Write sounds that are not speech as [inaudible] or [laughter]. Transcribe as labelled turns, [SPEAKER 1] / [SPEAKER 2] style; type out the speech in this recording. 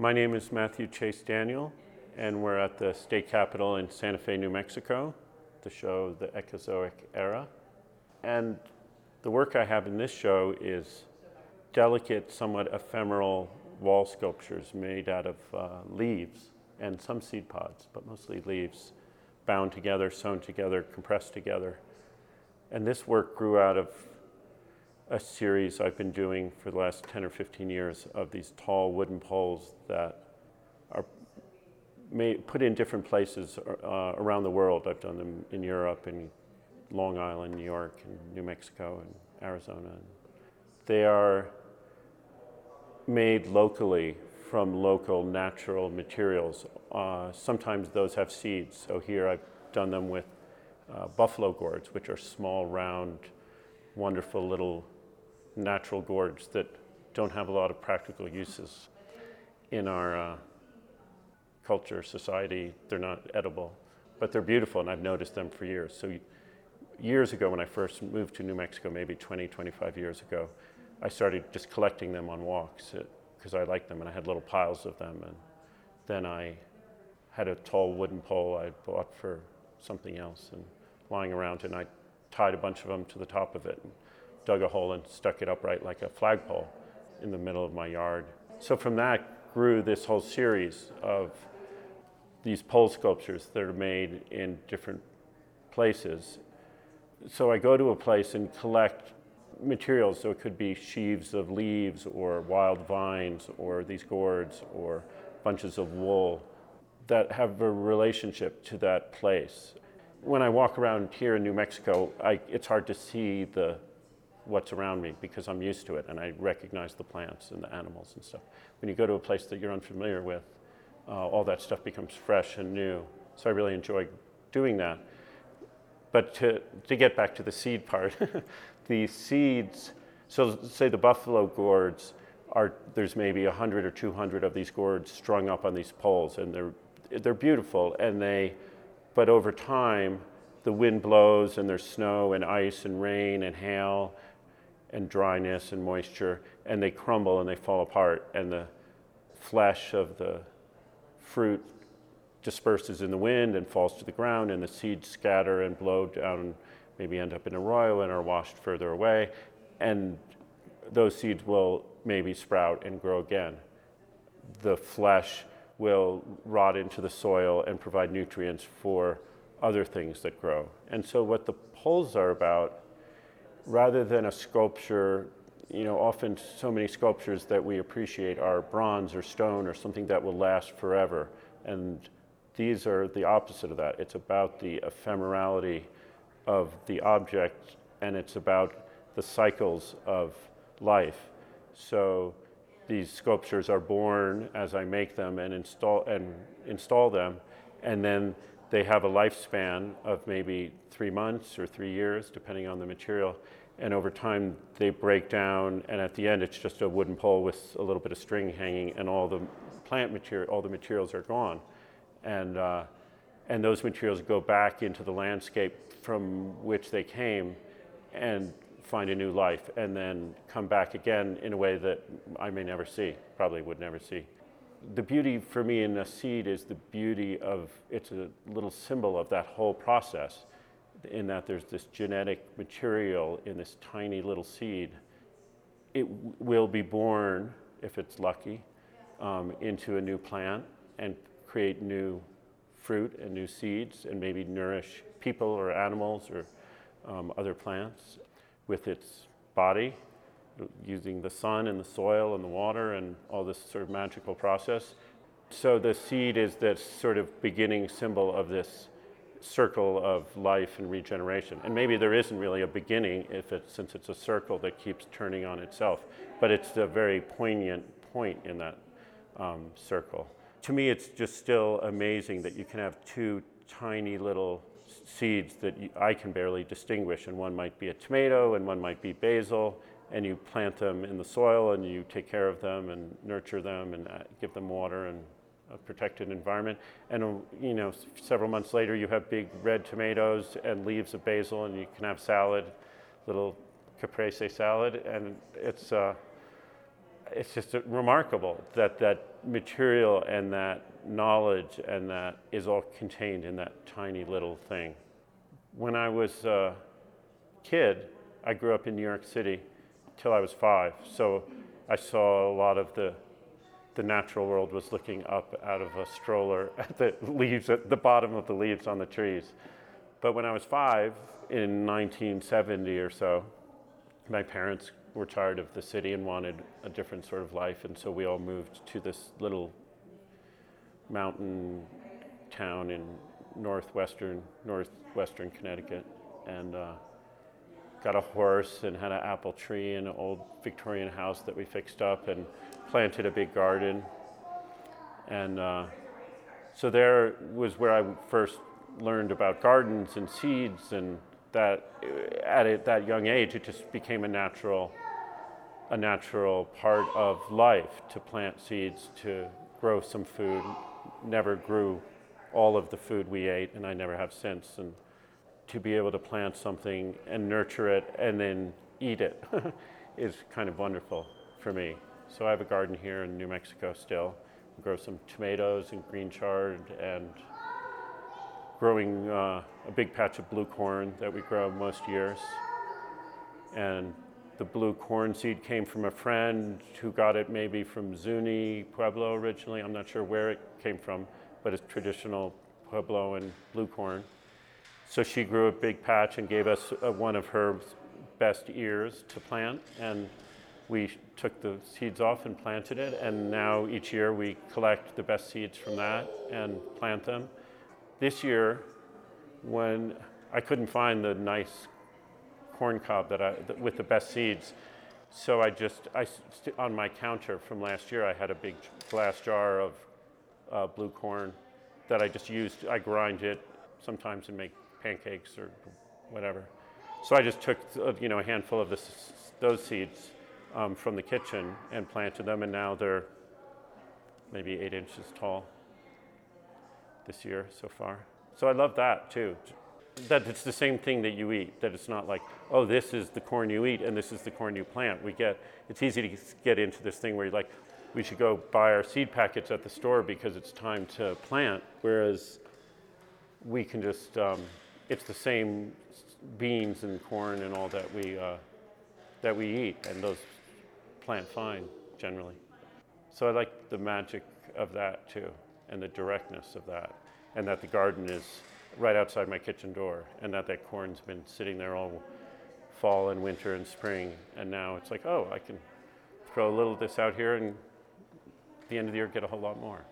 [SPEAKER 1] My name is Matthew Chase Daniel, and we're at the state capitol in Santa Fe, New Mexico to show the Ecozoic era. And the work I have in this show is delicate, somewhat ephemeral wall sculptures made out of uh, leaves and some seed pods, but mostly leaves, bound together, sewn together, compressed together. And this work grew out of a series I've been doing for the last 10 or 15 years of these tall wooden poles that are made, put in different places uh, around the world. I've done them in Europe and Long Island, New York, and New Mexico, and Arizona. They are made locally from local natural materials. Uh, sometimes those have seeds. So here I've done them with uh, buffalo gourds, which are small, round, wonderful little natural gourds that don't have a lot of practical uses in our uh, culture, society. They're not edible, but they're beautiful, and I've noticed them for years. So, years ago, when I first moved to New Mexico, maybe 20, 25 years ago, I started just collecting them on walks because I liked them, and I had little piles of them. And then I had a tall wooden pole I bought for something else and lying around, and I tied a bunch of them to the top of it. And, dug a hole and stuck it upright like a flagpole in the middle of my yard. So from that grew this whole series of these pole sculptures that are made in different places. So I go to a place and collect materials. So it could be sheaves of leaves or wild vines or these gourds or bunches of wool that have a relationship to that place. When I walk around here in New Mexico, I, it's hard to see the what's around me because I'm used to it and I recognize the plants and the animals and stuff. When you go to a place that you're unfamiliar with, uh, all that stuff becomes fresh and new. So I really enjoy doing that. But to, to get back to the seed part, [laughs] the seeds, so say the buffalo gourds are, there's maybe 100 or 200 of these gourds strung up on these poles and they're, they're beautiful and they, but over time, the wind blows and there's snow and ice and rain and hail and dryness and moisture, and they crumble and they fall apart, and the flesh of the fruit disperses in the wind and falls to the ground, and the seeds scatter and blow down, maybe end up in a arroyo and are washed further away, and those seeds will maybe sprout and grow again. The flesh will rot into the soil and provide nutrients for other things that grow. And so, what the poles are about rather than a sculpture, you know, often so many sculptures that we appreciate are bronze or stone or something that will last forever. And these are the opposite of that. It's about the ephemerality of the object and it's about the cycles of life. So these sculptures are born as I make them and install and install them, and then they have a lifespan of maybe three months or three years, depending on the material. And over time, they break down, and at the end, it's just a wooden pole with a little bit of string hanging, and all the plant material, all the materials are gone. And, uh, and those materials go back into the landscape from which they came and find a new life, and then come back again in a way that I may never see, probably would never see the beauty for me in a seed is the beauty of it's a little symbol of that whole process in that there's this genetic material in this tiny little seed. It w- will be born if it's lucky um, into a new plant and create new fruit and new seeds and maybe nourish people or animals or um, other plants with its body using the sun and the soil and the water and all this sort of magical process. So the seed is this sort of beginning symbol of this circle of life and regeneration. And maybe there isn't really a beginning if it's, since it's a circle that keeps turning on itself, but it's a very poignant point in that um, circle. To me, it's just still amazing that you can have two tiny little seeds that I can barely distinguish, and one might be a tomato and one might be basil, and you plant them in the soil and you take care of them and nurture them and uh, give them water and a protected environment. And you know, several months later, you have big red tomatoes and leaves of basil, and you can have salad, little caprese salad, and it's. Uh, it's just remarkable that that material and that knowledge and that is all contained in that tiny little thing. When I was a kid, I grew up in New York City till I was five, so I saw a lot of the the natural world was looking up out of a stroller [laughs] at the leaves at the bottom of the leaves on the trees. But when I was five, in 1970 or so, my parents were tired of the city and wanted a different sort of life, and so we all moved to this little mountain town in northwestern northwestern Connecticut, and uh, got a horse and had an apple tree and an old Victorian house that we fixed up and planted a big garden. And uh, so there was where I first learned about gardens and seeds and that at it, that young age it just became a natural a natural part of life to plant seeds to grow some food never grew all of the food we ate and I never have since and to be able to plant something and nurture it and then eat it [laughs] is kind of wonderful for me so I have a garden here in New Mexico still we grow some tomatoes and green chard and growing uh, a big patch of blue corn that we grow most years. And the blue corn seed came from a friend who got it maybe from Zuni, Pueblo originally. I'm not sure where it came from, but it's traditional Pueblo and blue corn. So she grew a big patch and gave us uh, one of her best ears to plant. And we took the seeds off and planted it. And now each year we collect the best seeds from that and plant them this year, when I couldn't find the nice corn cob that I, with the best seeds, so I just, I, on my counter from last year, I had a big glass jar of uh, blue corn that I just used. I grind it sometimes and make pancakes or whatever. So I just took, uh, you know, a handful of this, those seeds um, from the kitchen and planted them, and now they're maybe eight inches tall this year so far. So I love that too. That it's the same thing that you eat, that it's not like, oh, this is the corn you eat and this is the corn you plant. We get, it's easy to get into this thing where you're like, we should go buy our seed packets at the store because it's time to plant. Whereas we can just, um, it's the same beans and corn and all that we, uh, that we eat, and those plant fine generally. So I like the magic of that too and the directness of that, and that the garden is right outside my kitchen door, and that that corn's been sitting there all fall and winter and spring, and now it's like, oh, I can throw a little of this out here, and at the end of the year get a whole lot more.